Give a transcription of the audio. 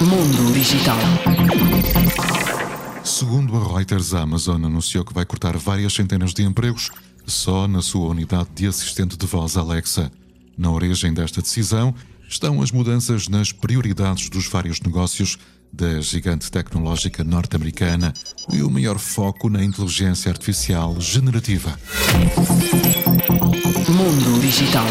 Mundo Digital. Segundo a Reuters, a Amazon anunciou que vai cortar várias centenas de empregos só na sua unidade de assistente de voz Alexa. Na origem desta decisão estão as mudanças nas prioridades dos vários negócios da gigante tecnológica norte-americana e o maior foco na inteligência artificial generativa. Mundo Digital.